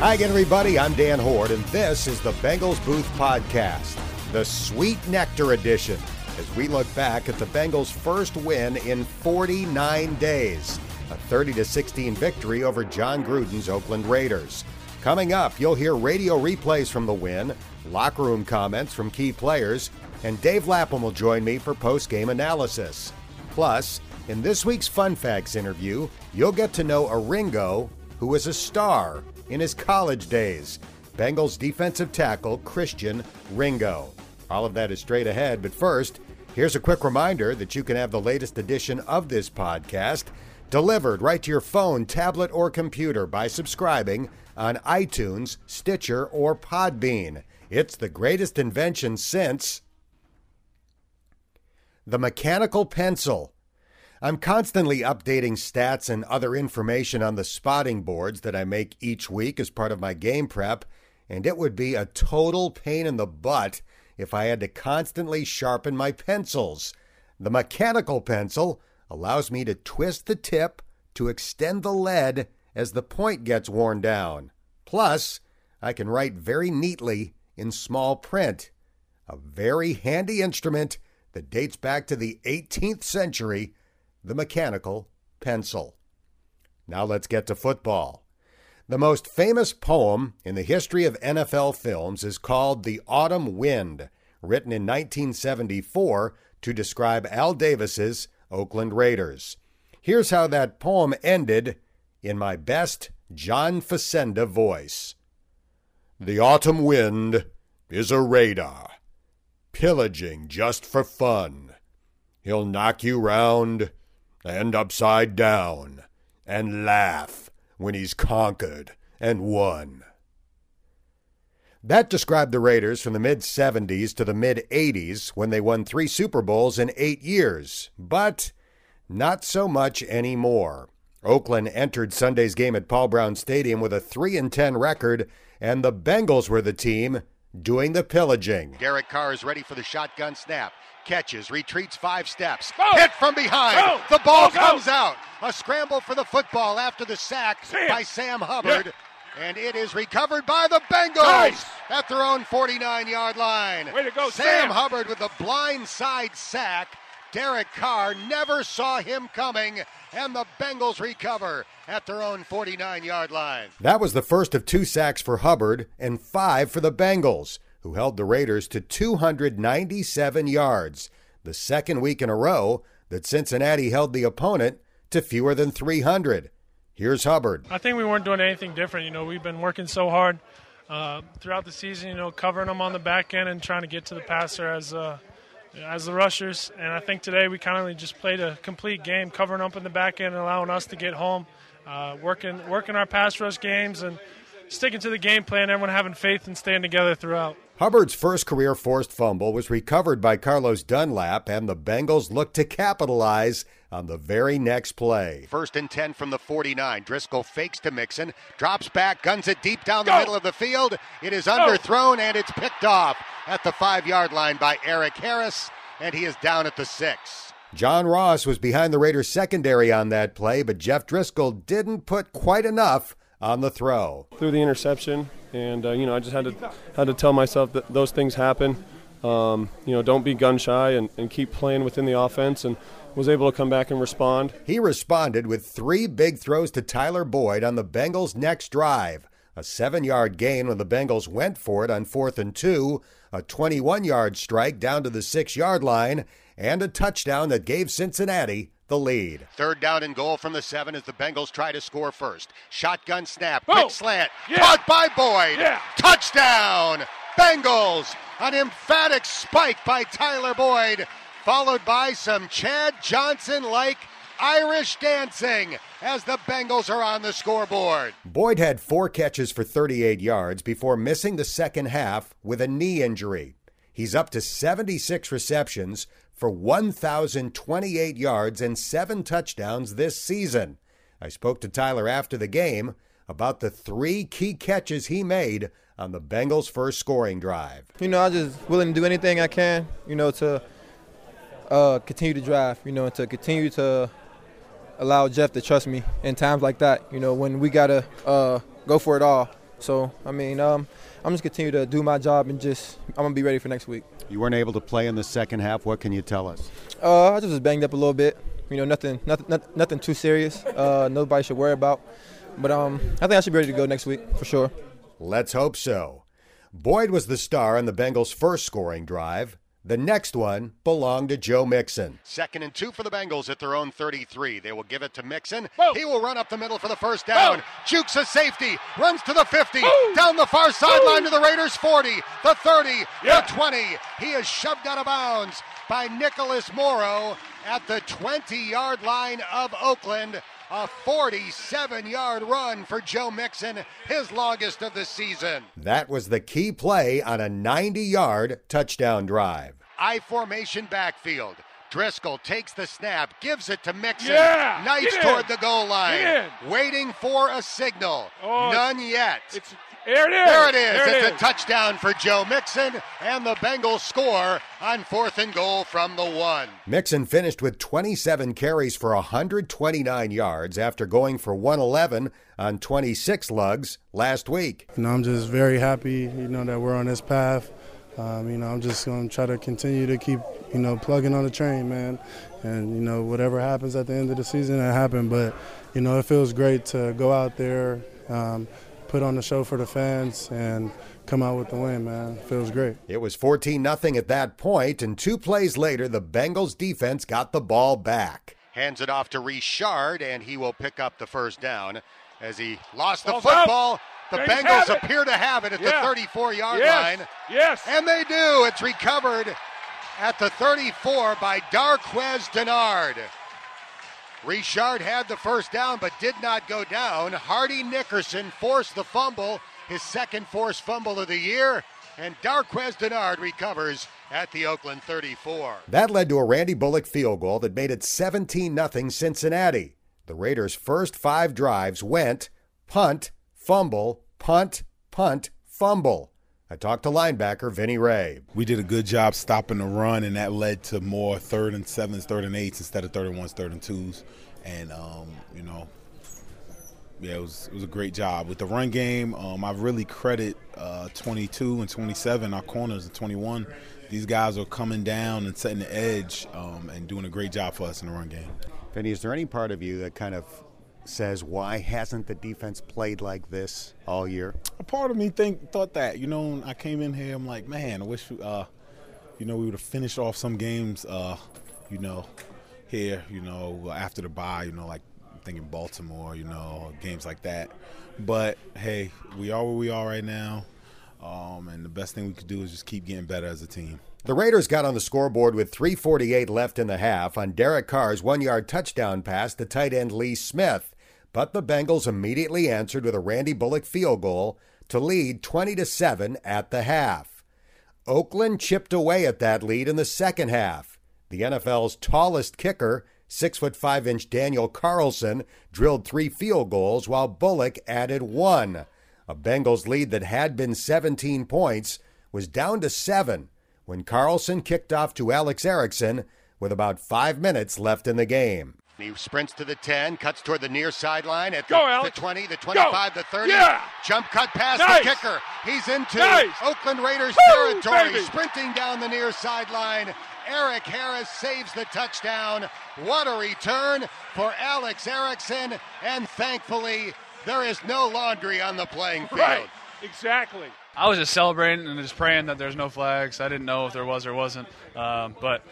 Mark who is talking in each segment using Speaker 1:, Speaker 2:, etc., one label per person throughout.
Speaker 1: Hi again, everybody. I'm Dan Hoard, and this is the Bengals Booth Podcast, the Sweet Nectar Edition, as we look back at the Bengals' first win in 49 days, a 30 16 victory over Jon Gruden's Oakland Raiders. Coming up, you'll hear radio replays from the win, locker room comments from key players, and Dave Lapham will join me for post-game analysis. Plus, in this week's Fun Facts interview, you'll get to know a Ringo who was a star in his college days. Bengals defensive tackle Christian Ringo. All of that is straight ahead, but first, here's a quick reminder that you can have the latest edition of this podcast delivered right to your phone, tablet, or computer by subscribing on iTunes, Stitcher, or Podbean. It's the greatest invention since the mechanical pencil. I'm constantly updating stats and other information on the spotting boards that I make each week as part of my game prep, and it would be a total pain in the butt if I had to constantly sharpen my pencils. The mechanical pencil allows me to twist the tip to extend the lead as the point gets worn down. Plus, I can write very neatly in small print. A very handy instrument that dates back to the 18th century the mechanical pencil. Now let's get to football. The most famous poem in the history of NFL films is called The Autumn Wind, written in 1974 to describe Al Davis's Oakland Raiders. Here's how that poem ended in my best John Facenda voice. The autumn wind is a raider, pillaging just for fun. He'll knock you round and upside down and laugh when he's conquered and won. That described the Raiders from the mid 70s to the mid 80s when they won three Super Bowls in eight years, but not so much anymore. Oakland entered Sunday's game at Paul Brown Stadium with a 3 10 record, and the Bengals were the team doing the pillaging.
Speaker 2: Derek Carr is ready for the shotgun snap catches, retreats five steps, go. hit from behind. Go. The ball go, comes out. A scramble for the football after the sack Sam. by Sam Hubbard. Yeah. And it is recovered by the Bengals nice. at their own 49 yard line.
Speaker 3: Way to go,
Speaker 2: Sam,
Speaker 3: Sam
Speaker 2: Hubbard with the blind side sack. Derek Carr never saw him coming, and the Bengals recover at their own 49 yard line.
Speaker 1: That was the first of two sacks for Hubbard and five for the Bengals who held the Raiders to 297 yards, the second week in a row that Cincinnati held the opponent to fewer than 300. Here's Hubbard.
Speaker 4: I think we weren't doing anything different. You know, we've been working so hard uh, throughout the season, you know, covering them on the back end and trying to get to the passer as uh, as the rushers. And I think today we kind of just played a complete game, covering up in the back end and allowing us to get home, uh, working working our pass rush games and sticking to the game plan. Everyone having faith and staying together throughout.
Speaker 1: Hubbard's first career forced fumble was recovered by Carlos Dunlap, and the Bengals looked to capitalize on the very next play.
Speaker 2: First and 10 from the 49. Driskel fakes to Mixon, drops back, guns it deep down the Go. middle of the field. It is underthrown, and it's picked off at the five yard line by Erik Harris, and he is down at the six.
Speaker 1: John Ross was behind the Raiders' secondary on that play, but Jeff Driskel didn't put quite enough on the throw.
Speaker 5: Through the interception, and uh, you know I just had to had to tell myself that those things happen. Um, you know, don't be gun shy and, and keep playing within the offense, and was able to come back and respond.
Speaker 1: He responded with three big throws to Tyler Boyd on the Bengals' next drive. A seven yard gain when the Bengals went for it on fourth and two, a 21 yard strike down to the six yard line, and a touchdown that gave Cincinnati the lead.
Speaker 2: Third down and goal from the seven as the Bengals try to score first. Shotgun snap, quick slant, yeah. caught by Boyd. Yeah. Touchdown, Bengals! An emphatic spike by Tyler Boyd, followed by some Chad Johnson like Irish dancing as the Bengals are on the scoreboard.
Speaker 1: Boyd had four catches for 38 yards before missing the second half with a knee injury. He's up to 76 receptions for 1,028 yards and seven touchdowns this season. I spoke to Tyler after the game about the three key catches he made on the Bengals' first scoring drive.
Speaker 6: You know, I'm just willing to do anything I can, you know, to uh, continue to drive, you know, and to continue to allow Jeff to trust me in times like that. You know, when we gotta uh, go for it all. So I mean, um, I'm just continue to do my job and just I'm gonna be ready for next week.
Speaker 1: You weren't able to play in the second half. What can you tell us?
Speaker 6: Uh, I just was banged up a little bit. You know, nothing, nothing, nothing too serious. Uh, nobody should worry about. But um, I think I should be ready to go next week for sure.
Speaker 1: Let's hope so. Boyd was the star on the Bengals' first scoring drive. The next one belonged to Joe Mixon.
Speaker 2: Second and two for the Bengals at their own 33. They will give it to Mixon. Whoa. He will run up the middle for the first down. Whoa. Jukes a safety, runs to the 50, Whoa. down the far sideline to the Raiders 40, the 30, yeah. the 20. He is shoved out of bounds by Nicholas Morrow at the 20 yard line of Oakland. A 47 yard run for Joe Mixon, his longest of the season.
Speaker 1: That was the key play on a 90 yard touchdown drive.
Speaker 2: I formation backfield. Driskel takes the snap, gives it to Mixon. Yeah, Knights toward the goal line. Waiting for a signal. Oh, None yet.
Speaker 3: It's there it is.
Speaker 2: There it is. There it's it is. a touchdown for Joe Mixon, and the Bengals score on fourth and goal from the one.
Speaker 1: Mixon finished with 27 carries for 129 yards after going for 111 on 26 lugs last week.
Speaker 7: You know, I'm just very happy, you know, that we're on this path. Um, you know, I'm just going to try to continue to keep, you know, plugging on the train, man. And, you know, whatever happens at the end of the season, it happened. But, you know, it feels great to go out there, um, put on the show for the fans and come out with the win, man. Feels great.
Speaker 1: It was 14 nothing at that point, and two plays later, the Bengals defense got the ball back.
Speaker 2: Hands it off to Richard, and he will pick up the first down as he lost the Ball's football. Up. The Bengals appear to have it at yeah. the 34 yard
Speaker 3: yes.
Speaker 2: line.
Speaker 3: Yes.
Speaker 2: And they do. It's recovered at the 34 by Darqueze Dennard. Richard had the first down but did not go down. Hardy Nickerson forced the fumble, his second forced fumble of the year, and Darqueze Dennard recovers at the Oakland 34.
Speaker 1: That led to a Randy Bullock field goal that made it 17 0 Cincinnati. The Raiders' first five drives went punt, fumble, punt, punt, fumble. I talked to linebacker Vinny Rey.
Speaker 8: We did a good job stopping the run, and that led to more third and sevens, third and eights instead of third and ones, third and twos. And um, you know, yeah, it was it was a great job with the run game. Um, I really credit uh, 22 and 27, our corners, and 21. These guys are coming down and setting the edge um, and doing a great job for us in the run game.
Speaker 1: Vinny, is there any part of you that kind of says why hasn't the defense played like this all year?
Speaker 8: A part of me think thought that. You know, I came in here, I'm like, man, I wish, uh, you know, we would have finished off some games, uh, you know, here, you know, after the bye, you know, like thinking Baltimore, you know, games like that. But hey, we are where we are right now, um, and the best thing we could do is just keep getting better as a team.
Speaker 1: The Raiders got on the scoreboard with 3.48 left in the half on Derek Carr's one yard touchdown pass to tight end Lee Smith, but the Bengals immediately answered with a Randy Bullock field goal to lead 20 to 7 at the half. Oakland chipped away at that lead in the second half. The NFL's tallest kicker, 6 foot 5 inch Daniel Carlson, drilled three field goals while Bullock added one. A Bengals lead that had been 17 points was down to 7 when Carlson kicked off to Alex Erickson with about five minutes left in the game.
Speaker 2: He sprints to the 10, cuts toward the near sideline at the,
Speaker 3: Go,
Speaker 2: the 20, the 25,
Speaker 3: Go.
Speaker 2: the 30.
Speaker 3: Yeah.
Speaker 2: Jump cut past
Speaker 3: nice.
Speaker 2: the kicker. He's into
Speaker 3: nice.
Speaker 2: Oakland Raiders
Speaker 3: Woo,
Speaker 2: territory,
Speaker 3: baby.
Speaker 2: sprinting down the near sideline. Erik Harris saves the touchdown. What a return for Alex Erickson. And thankfully, there is no laundry on the playing field.
Speaker 3: Right. Exactly.
Speaker 9: I was just celebrating and just praying that there's no flags. I didn't know if there was or wasn't, um, but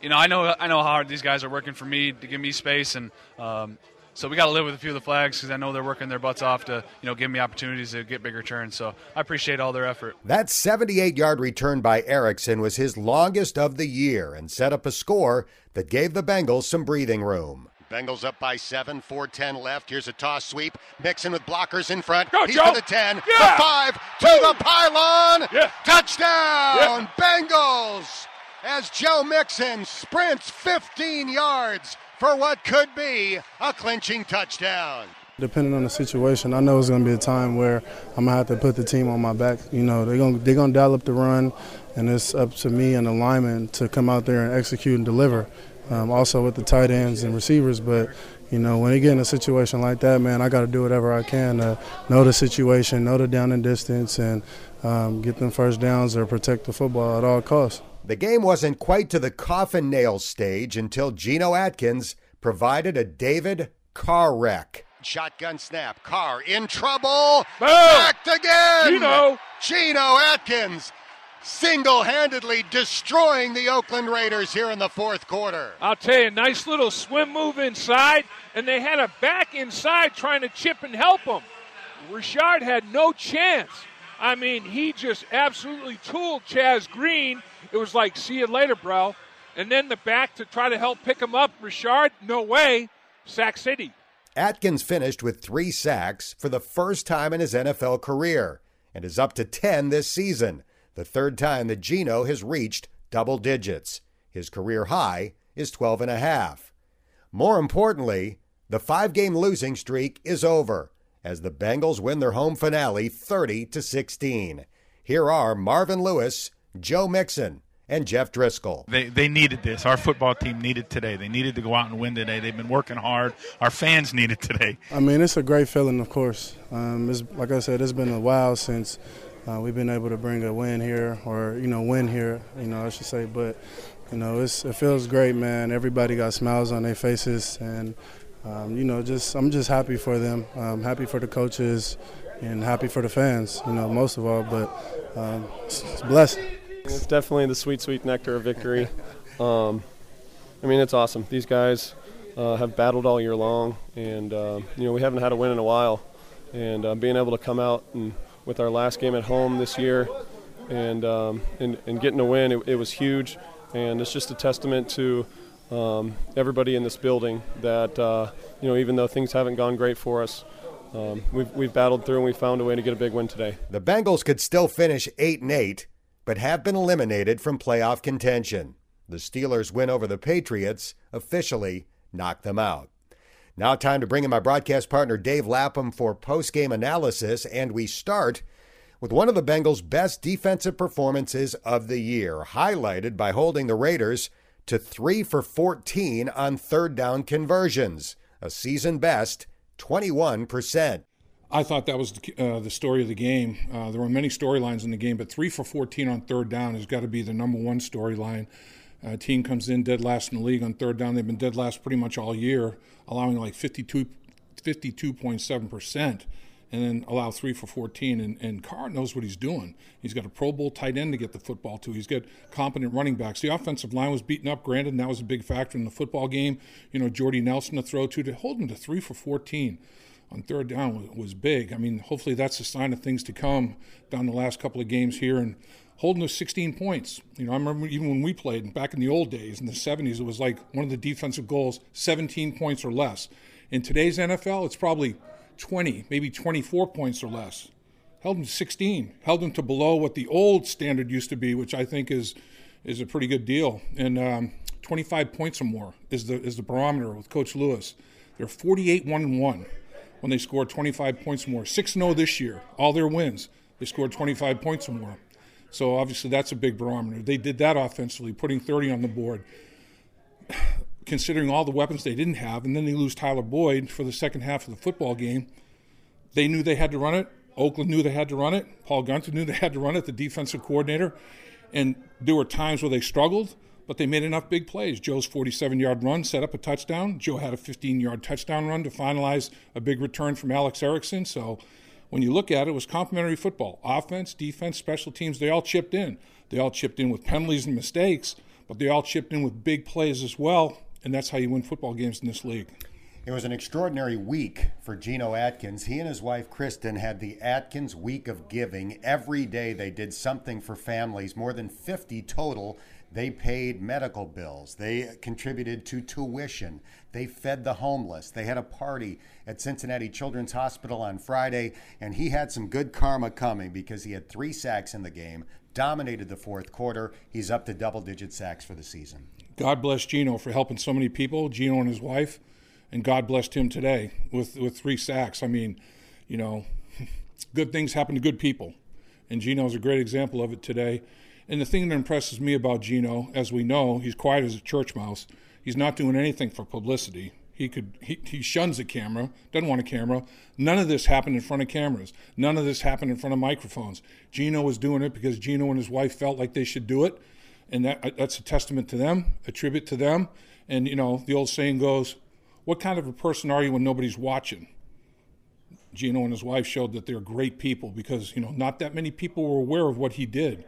Speaker 9: you know, I know I know how hard these guys are working for me to give me space, and um, so we got to live with a few of the flags because I know they're working their butts off to you know give me opportunities to get bigger turns. So I appreciate all their effort.
Speaker 1: That 78-yard return by Erickson was his longest of the year and set up a score that gave the Bengals some breathing room.
Speaker 2: Bengals up by seven, 4-10 left. Here's a toss sweep. Mixon with blockers in front.
Speaker 3: Go,
Speaker 2: He's
Speaker 3: Joe.
Speaker 2: to the 10,
Speaker 3: Yeah.
Speaker 2: the 5, to the pylon.
Speaker 3: Yeah.
Speaker 2: Touchdown, Bengals! As Joe Mixon sprints 15 yards for what could be a clinching touchdown.
Speaker 7: Depending on the situation, I know it's going to be a time where I'm going to have to put the team on my back. You know, they're going to they're going to dial up the run, and it's up to me and the lineman to come out there and execute and deliver. Um, also with the tight ends and receivers, but you know, when you get in a situation like that, man, I got to do whatever I can to know the situation, know the down and distance, and um, get them first downs or protect the football at all costs.
Speaker 1: The game wasn't quite to the coffin nail stage until Geno Atkins provided a David Carr wreck.
Speaker 2: Shotgun snap. Carr in trouble.
Speaker 3: Boom.
Speaker 2: Backed again.
Speaker 3: Geno.
Speaker 2: Geno Atkins single handedly destroying the Oakland Raiders here in the fourth quarter.
Speaker 3: I'll tell you, nice little swim move inside, and they had a back inside trying to chip and help him. Richard had no chance. I mean, he just absolutely tooled Chaz Green. It was like, see you later, bro. And then the back to try to help pick him up. Richard, no way. Sack City.
Speaker 1: Atkins finished with three sacks for the first time in his NFL career and is up to 10 this season, the third time that Geno has reached double digits. His career high is 12 and a half. More importantly, the five-game losing streak is over as the Bengals win their home finale 30 to 16. Here are Marvin Lewis, Joe Mixon, and Jeff Driskel.
Speaker 10: They, they needed this. Our football team needed today. They needed to go out and win today. They've been working hard. Our fans need it today.
Speaker 7: I mean, it's a great feeling, of course. Um, it's, like I said, it's been a while since uh, we've been able to bring a win here, or you know, win here. You know, I should say. But you know, it feels great, man. Everybody got smiles on their faces, and um, you know, just I'm just happy for them. I'm happy for the coaches, and happy for the fans. You know, most of all. But um, it's, it's blessed.
Speaker 5: It's definitely the sweet, sweet nectar of victory. Um, I mean, it's awesome. These guys uh, have battled all year long, and uh, you know we haven't had a win in a while. And uh, being able to come out and with our last game at home this year, and um, and, and, getting a win, it, it, was huge. And it's just a testament to um, everybody in this building that uh, you know even though things haven't gone great for us. Um, we've, we've battled through and we found a way to get a big win today.
Speaker 1: The Bengals could still finish 8 and 8 but have been eliminated from playoff contention. The Steelers' win over the Patriots officially knocked them out. Now, time to bring in my broadcast partner Dave Lapham for post game analysis, and we start with one of the Bengals' best defensive performances of the year, highlighted by holding the Raiders to 3 for 14 on third down conversions, a season best 21%.
Speaker 11: I thought that was the, uh, the story of the game. Uh, there were many storylines in the game, but three for 14 on third down has got to be the number one storyline. Uh, team comes in dead last in the league on third down. They've been dead last pretty much all year, allowing like 52, 52.7%, and then allow three for 14. And, and Carr knows what he's doing. He's got a Pro Bowl tight end to get the football to. He's got competent running backs. The offensive line was beaten up, granted, and that was a big factor in the football game. You know, Jordy Nelson to throw to. To hold him to three for 14 on third down was, was big. I mean, hopefully that's a sign of things to come down the last couple of games here and holding those 16 points. You know, I remember even when we played back in the old days in the 70s, it was like one of the defensive goals 17 points or less. In today's NFL, it's probably 20, maybe 24 points or less. Held them to 16, held them to below what the old standard used to be, which I think is is a pretty good deal. And um, 25 points or more is the is the barometer with Coach Lewis. They're 48 1 and 1 when they scored 25 points or more. 6 0 this year, all their wins, they scored 25 points or more. So obviously that's a big barometer. They did that offensively, putting 30 on the board, considering all the weapons they didn't have, and then they lose Tyler Boyd for the second half of the football game. They knew they had to run it. Oakland knew they had to run it. Paul Guenther knew they had to run it, the defensive coordinator. And there were times where they struggled but they made enough big plays. Joe's 47 yard run set up a touchdown. Joe had a 15 yard touchdown run to finalize a big return from Alex Erickson. So when you look at it, it was complementary football offense, defense, special teams. They all chipped in. They all chipped in with penalties and mistakes, but they all chipped in with big plays as well. And that's how you win football games in this league.
Speaker 1: It was an extraordinary week for Geno Atkins. He and his wife Kristen had the Atkins Week of Giving. Every day they did something for families, more than 50 total they paid medical bills. They contributed to tuition. They fed the homeless. They had a party at Cincinnati Children's Hospital on Friday, and he had some good karma coming because he had three sacks in the game, dominated the fourth quarter. He's up to double digit sacks for the season.
Speaker 11: God bless Geno for helping so many people, Geno and his wife, and God blessed him today with, with three sacks. I mean, you know, good things happen to good people. And Geno's a great example of it today. And the thing that impresses me about Geno, as we know, he's quiet as a church mouse. He's not doing anything for publicity. He could he, he shuns a camera, doesn't want a camera. None of this happened in front of cameras. None of this happened in front of microphones. Geno was doing it because Geno and his wife felt like they should do it, and that uh, that's a testament to them, a tribute to them. And you know, the old saying goes, "What kind of a person are you when nobody's watching?" Geno and his wife showed that they're great people because you know not that many people were aware of what he did,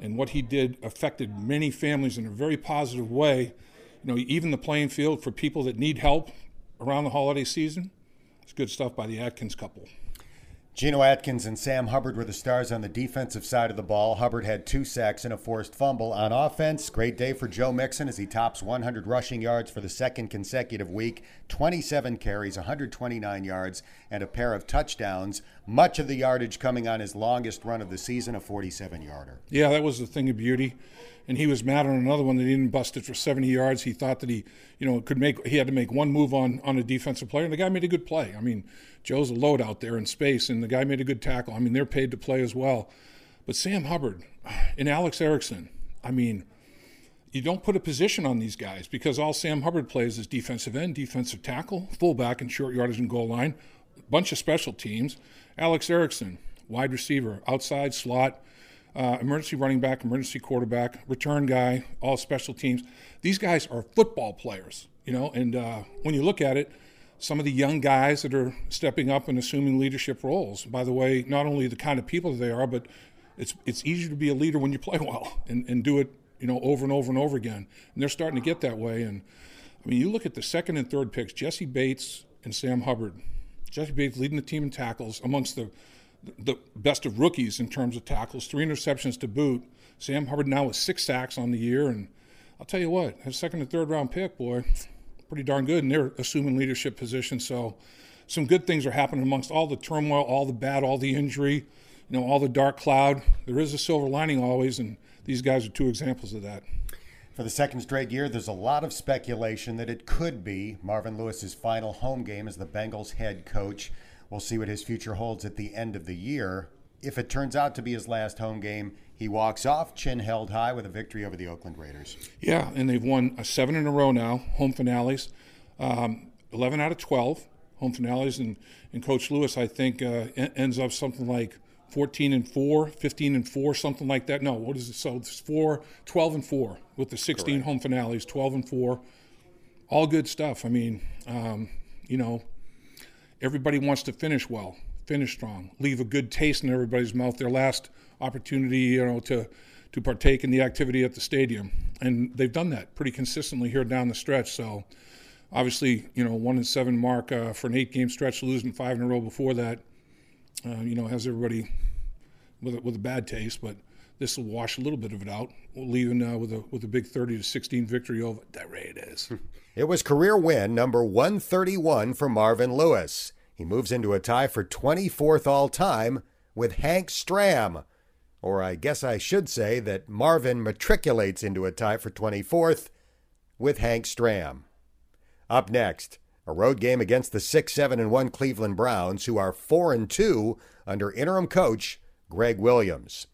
Speaker 11: and what he did affected many families in a very positive way. You know, even the playing field for people that need help around the holiday season. It's good stuff by the Atkins couple.
Speaker 1: Geno Atkins and Sam Hubbard were the stars on the defensive side of the ball. Hubbard had two sacks and a forced fumble. On offense, great day for Joe Mixon as he tops 100 rushing yards for the second consecutive week, 27 carries, 129 yards, and a pair of touchdowns. Much of the yardage coming on his longest run of the season, a 47 yarder.
Speaker 11: Yeah, that was the thing of beauty. And he was mad on another one that he didn't bust it for 70 yards. He thought that he, you know, could make. He had to make one move on on a defensive player, and the guy made a good play. I mean, Joe's a load out there in space, and the guy made a good tackle. I mean, they're paid to play as well. But Sam Hubbard and Alex Erickson, I mean, you don't put a position on these guys because all Sam Hubbard plays is defensive end, defensive tackle, fullback, and short yardage and goal line. Bunch of special teams. Alex Erickson, wide receiver, outside slot uh, emergency running back, emergency quarterback, return guy, all special teams. These guys are football players, you know. And uh, when you look at it, some of the young guys that are stepping up and assuming leadership roles. By the way, not only the kind of people that they are, but it's it's easier to be a leader when you play well and, and do it, you know, over and over and over again. And they're starting to get that way. And I mean, you look at the second and third picks, Jessie Bates and Sam Hubbard. Jessie Bates leading the team in tackles amongst the the best of rookies in terms of tackles, three interceptions to boot. Sam Hubbard now with six sacks on the year, and I'll tell you what, his second and third round pick, boy, pretty darn good, and they're assuming leadership positions. So, some good things are happening amongst all the turmoil, all the bad, all the injury, you know, all the dark cloud. There is a silver lining always, and these guys are two examples of that.
Speaker 1: For the second straight year, there's a lot of speculation that it could be Marvin Lewis's final home game as the Bengals head coach. We'll see what his future holds at the end of the year. If it turns out to be his last home game, he walks off chin held high with a victory over the Oakland Raiders.
Speaker 11: Yeah, and they've won a seven in a row now, home finales, um, 11 out of 12 home finales. And, and Coach Lewis, I think, uh, ends up something like 14 and 4, 15 and 4, something like that. No, what is it? So it's 4, 12 and 4 with the 16 Correct. home finales, 12 and 4. All good stuff. I mean, um, you know, everybody wants to finish well, finish strong, leave a good taste in everybody's mouth. Their last opportunity, you know, to to partake in the activity at the stadium, and they've done that pretty consistently here down the stretch. So, obviously, you know, one and seven mark uh, for an eight-game stretch, losing five in a row before that, uh, you know, has everybody with a, with a bad taste, but. This will wash a little bit of it out, leaving uh, with a with a big 30 to 16 victory over the Raiders.
Speaker 1: It was career win number 131 for Marvin Lewis. He moves into a tie for 24th all time with Hank Stram. Or I guess I should say that Marvin matriculates into a tie for 24th with Hank Stram. Up next, a road game against the 6 7 and 1 Cleveland Browns, who are 4 and 2 under interim coach Gregg Williams.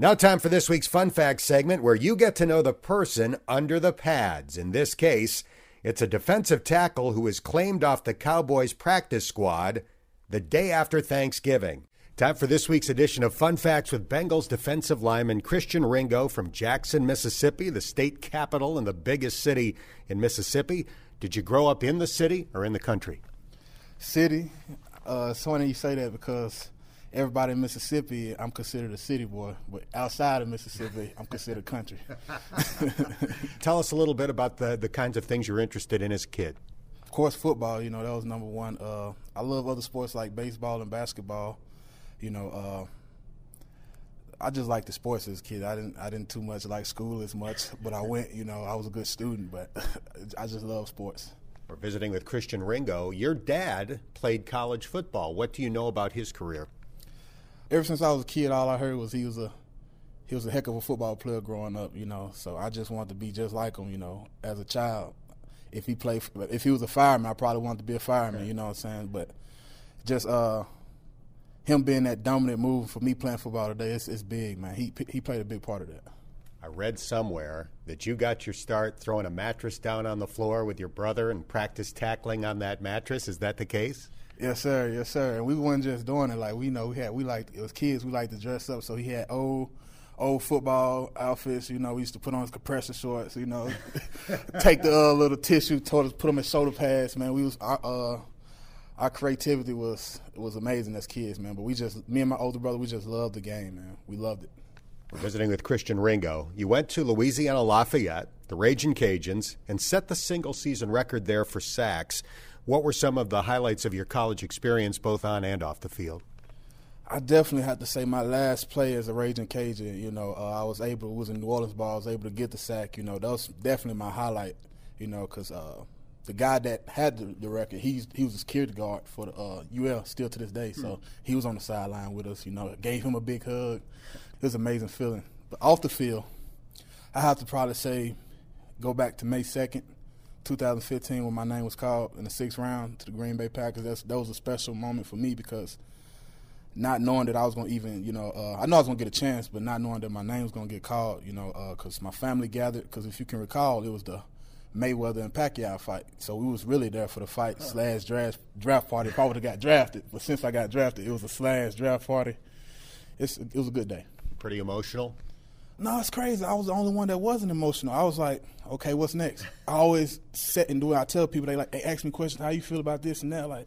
Speaker 1: Now, time for this week's Fun Facts segment where you get to know the person under the pads. In this case, it's a defensive tackle who was claimed off the Cowboys practice squad the day after Thanksgiving. Time for this week's edition of Fun Facts with Bengals defensive lineman Christian Ringo from Jackson, Mississippi, the state capital and the biggest city in Mississippi. Did you grow up in the city or in the country?
Speaker 12: City. Uh, it's funny you say that because everybody in Mississippi, I'm considered a city boy, but outside of Mississippi, I'm considered country.
Speaker 1: Tell us a little bit about the, the kinds of things you're interested in as a kid.
Speaker 12: Of course, football, you know, that was number one. Uh, I love other sports like baseball and basketball. You know, uh, I just like the sports as a kid. I didn't I didn't too much like school as much, but I went, you know, I was a good student, but I just love sports.
Speaker 1: We're visiting with Christian Ringo. Your dad played college football. What do you know about his career?
Speaker 12: Ever since I was a kid, all I heard was he was a he was a heck of a football player growing up, you know. So I just wanted to be just like him, you know, as a child. If he played, if he was a fireman, I probably wanted to be a fireman, you know what I'm saying? But just uh, him being that dominant move for me playing football today, it's, it's big, man. He he played a big part of that.
Speaker 1: I read somewhere that you got your start throwing a mattress down on the floor with your brother and practice tackling on that mattress. Is that the case?
Speaker 12: Yes, sir. Yes, sir. And we weren't just doing it like we know we had. We like it was kids. We like to dress up. So he had old, old football outfits. You know, we used to put on his compression shorts. You know, take the uh, little tissue, told us put them in shoulder pads. Man, we was our, uh, our creativity was was amazing as kids, man. But we just me and my older brother, we just loved the game, man. We loved it.
Speaker 1: We're visiting with Christian Ringo. You went to Louisiana Lafayette, the Raging Cajuns, and set the single season record there for sacks. What were some of the highlights of your college experience, both on and off the field?
Speaker 12: I definitely have to say my last play as a Raging Cajun. You know, uh, I was able, it was in New Orleans Bowl, I was able to get the sack. You know, that was definitely my highlight. You know, because uh, the guy that had the, the, record, he's he was a security guard for the uh, UL still to this day. So mm. he was on the sideline with us. You know, gave him a big hug. It was an amazing feeling. But off the field, I have to probably say, go back to May second, 2015, when my name was called in the sixth round to the Green Bay Packers. That's, that was a special moment for me because not knowing that I was going to even, you know, uh, I know I was going to get a chance, but not knowing that my name was going to get called, you know, because uh, my family gathered. Because if you can recall, it was the Mayweather and Pacquiao fight, so we was really there for the fight huh. slash draft draft party. If I would have got drafted, but since I got drafted, it was a slash draft party. It's it was a good day
Speaker 1: pretty emotional?
Speaker 12: No, it's crazy. I was the only one that wasn't emotional. I was like, okay, what's next? I always sit and do it. I tell people they like they ask me questions, how you feel about this and that. Like,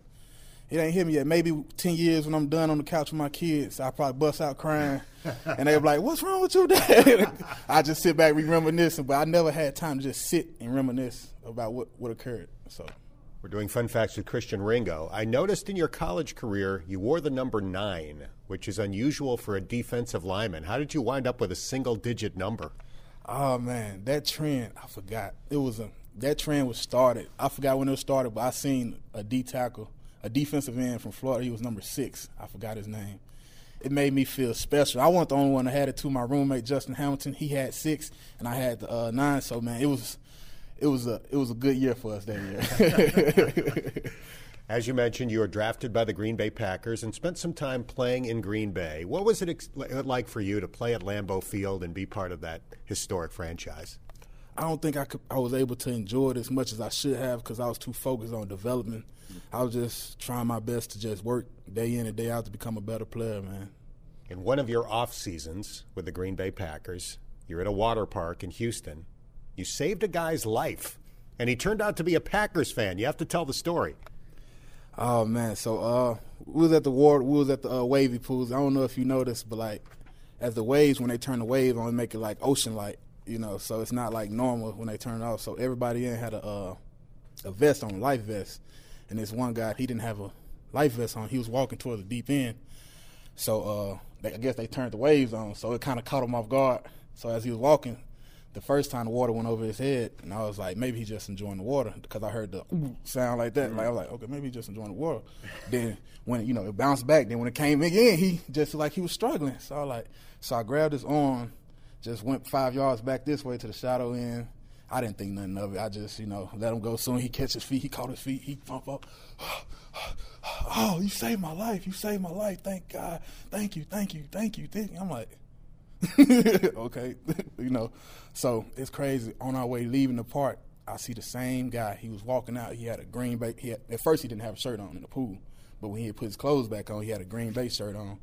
Speaker 12: it ain't hit me yet. Maybe ten years when I'm done on the couch with my kids, I probably bust out crying, and they be like, "What's wrong with you, Dad?" I just sit back, reminiscing, but I never had time to just sit and reminisce about what what occurred. So.
Speaker 1: We're doing fun facts with Christian Ringo. I noticed in your college career you wore the number nine, which is unusual for a defensive lineman. How did you wind up with a single digit number?
Speaker 12: Oh man, that trend I forgot. It was a that trend was started. I forgot when it was started, but I seen a D tackle, a defensive end from Florida. He was number six. I forgot his name. It made me feel special. I wasn't the only one that had it To My roommate Justin Hamilton, he had six, and I had the uh, nine. So man, it was it was a it was a good year for us that
Speaker 1: year. As you mentioned, you were drafted by the Green Bay Packers and spent some time playing in Green Bay. What was it ex- like for you to play at Lambeau Field and be part of that historic franchise?
Speaker 12: I don't think I could. I was able to enjoy it as much as I should have because I was too focused on development. I was just trying my best to just work day in and day out to become a better player, man.
Speaker 1: In one of your off seasons with the Green Bay Packers, you're at a water park in Houston you saved a guy's life, and he turned out to be a Packers fan. You have to tell the story.
Speaker 12: Oh man, so uh, we was at the ward, we was at the uh, wavy pools. I don't know if you noticed, but like as the waves when they turn the wave on, make it like ocean light, you know. So it's not like normal when they turn it off. So everybody in had a uh, a vest on, life vest, and this one guy he didn't have a life vest on. He was walking towards the deep end, so uh, they, I guess they turned the waves on, so it kind of caught him off guard. So as he was walking, the first time the water went over his head, and I was like, maybe he's just enjoying the water because I heard the sound like that. Mm-hmm. Like I was like, okay, maybe he's just enjoying the water. then when you know it bounced back, then when it came again, he just like he was struggling. So I like, so I grabbed his arm, just went five yards back this way to the shadow end. I didn't think nothing of it. I just, you know, let him go. Soon he catch his feet. He caught his feet. He pump up. Oh, you saved my life. You saved my life. Thank God. Thank you. Thank you. Thank you. Thank you. I'm like, okay, you know. So it's crazy. On our way leaving the park, I see the same guy. He was walking out. He had a green bay. He had, at first he didn't have a shirt on in the pool, but when he put his clothes back on, he had a green bay shirt on.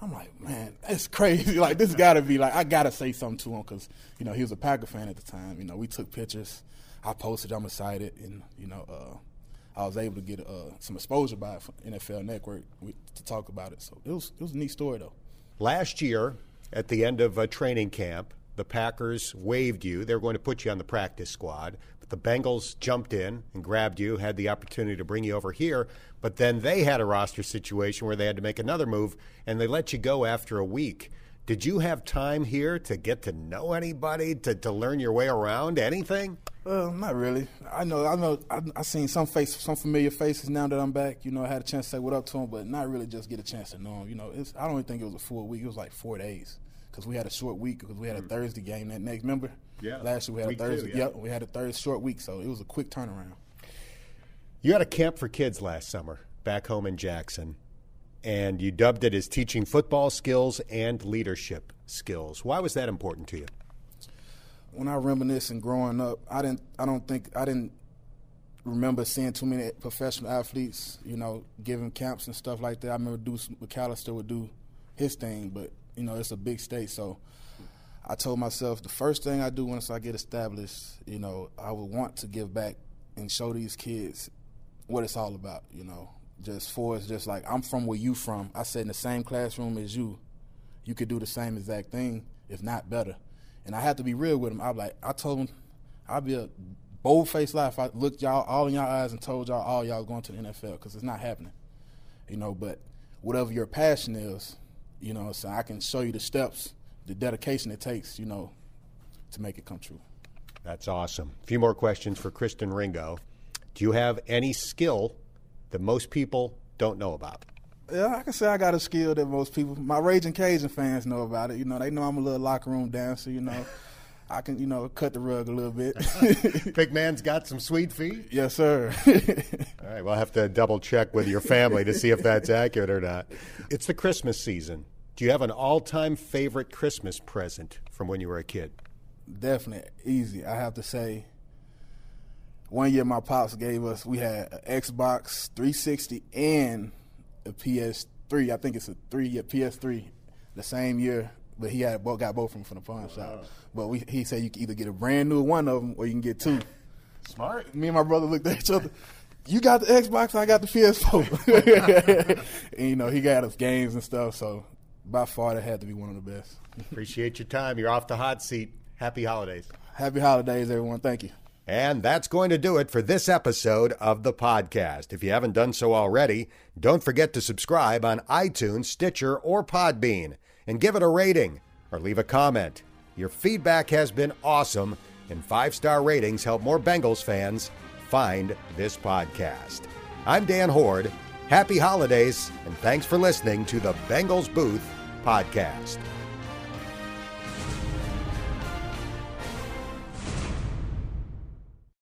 Speaker 12: I'm like, man, that's crazy. like this got to be like I gotta say something to him because you know he was a Packer fan at the time. You know, we took pictures. I posted. I'm excited, and you know, uh, I was able to get uh, some exposure by NFL Network to talk about it. So it was it was a neat story though.
Speaker 1: Last year, at the end of a training camp, the Packers waived you. They were going to put you on the practice squad, but the Bengals jumped in and grabbed you, had the opportunity to bring you over here. But then they had a roster situation where they had to make another move, and they let you go after a week. Did you have time here to get to know anybody, to, to learn your way around anything?
Speaker 12: Well, not really. I know, I know, I, I seen some face, some familiar faces now that I'm back. You know, I had a chance to say what up to them, but not really just get a chance to know them. You know, it's, I don't even think it was a full week. It was like four days because we had a short week because we had a mm. Thursday game that next. Remember?
Speaker 1: Yeah.
Speaker 12: Last year we had week a Thursday. Two, yeah. Yep, we had a Thursday short week, so it was a quick turnaround.
Speaker 1: You had a camp for kids last summer back home in Jackson, and you dubbed it as teaching football skills and leadership skills. Why was that important to you?
Speaker 12: when I reminisce and growing up, I didn't. I don't think I didn't remember seeing too many professional athletes, you know, giving camps and stuff like that. I remember Deuce McAllister would do his thing, but you know, it's a big state, so I told myself the first thing I do once I get established, you know, I would want to give back and show these kids what it's all about, you know. Just for it's just like I'm from where you from. I sat in the same classroom as you. You could do the same exact thing, if not better. And I had to be real with them. I was like I told them I'd be a bold faced lie if I looked y'all all in y'all eyes and told y'all all y'all going to the NFL because it's not happening. You know, but whatever your passion is, you know, so I can show you the steps, the dedication it takes, you know, to make it come true.
Speaker 1: That's awesome. A few more questions for Christian Ringo. Do you have any skill that most people don't know about?
Speaker 12: Yeah, I can say I got a skill that most people, my Raging Cajun fans know about it. You know, they know I'm a little locker room dancer, you know. I can, you know, cut the rug a little bit.
Speaker 1: Big man's got some sweet feet.
Speaker 12: Yes, sir.
Speaker 1: All right, we'll have to double check with your family to see if that's accurate or not. It's the Christmas season. Do you have an all-time favorite Christmas present from when you were a kid?
Speaker 12: Definitely easy. I have to say, one year my pops gave us. We had an Xbox 360 and a PS3. I think it's a three year PS3. The same year but he had both got both of them from the pawn shop. But we, he said you can either get a brand new one of them or you can get two.
Speaker 1: Smart.
Speaker 12: Me and my brother looked at each other. You got the Xbox, I got the PS4. and you know he got us games and stuff. So by far that had to be one of the best.
Speaker 1: Appreciate your time. You're off the hot seat. Happy holidays.
Speaker 12: Happy holidays, everyone. Thank you.
Speaker 1: And that's going to do it for this episode of the podcast. If you haven't done so already, don't forget to subscribe on iTunes, Stitcher, or Podbean and give it a rating or leave a comment. Your feedback has been awesome, and five star ratings help more Bengals fans find this podcast. I'm Dan Hoard. Happy holidays, and thanks for listening to the Bengals Booth podcast.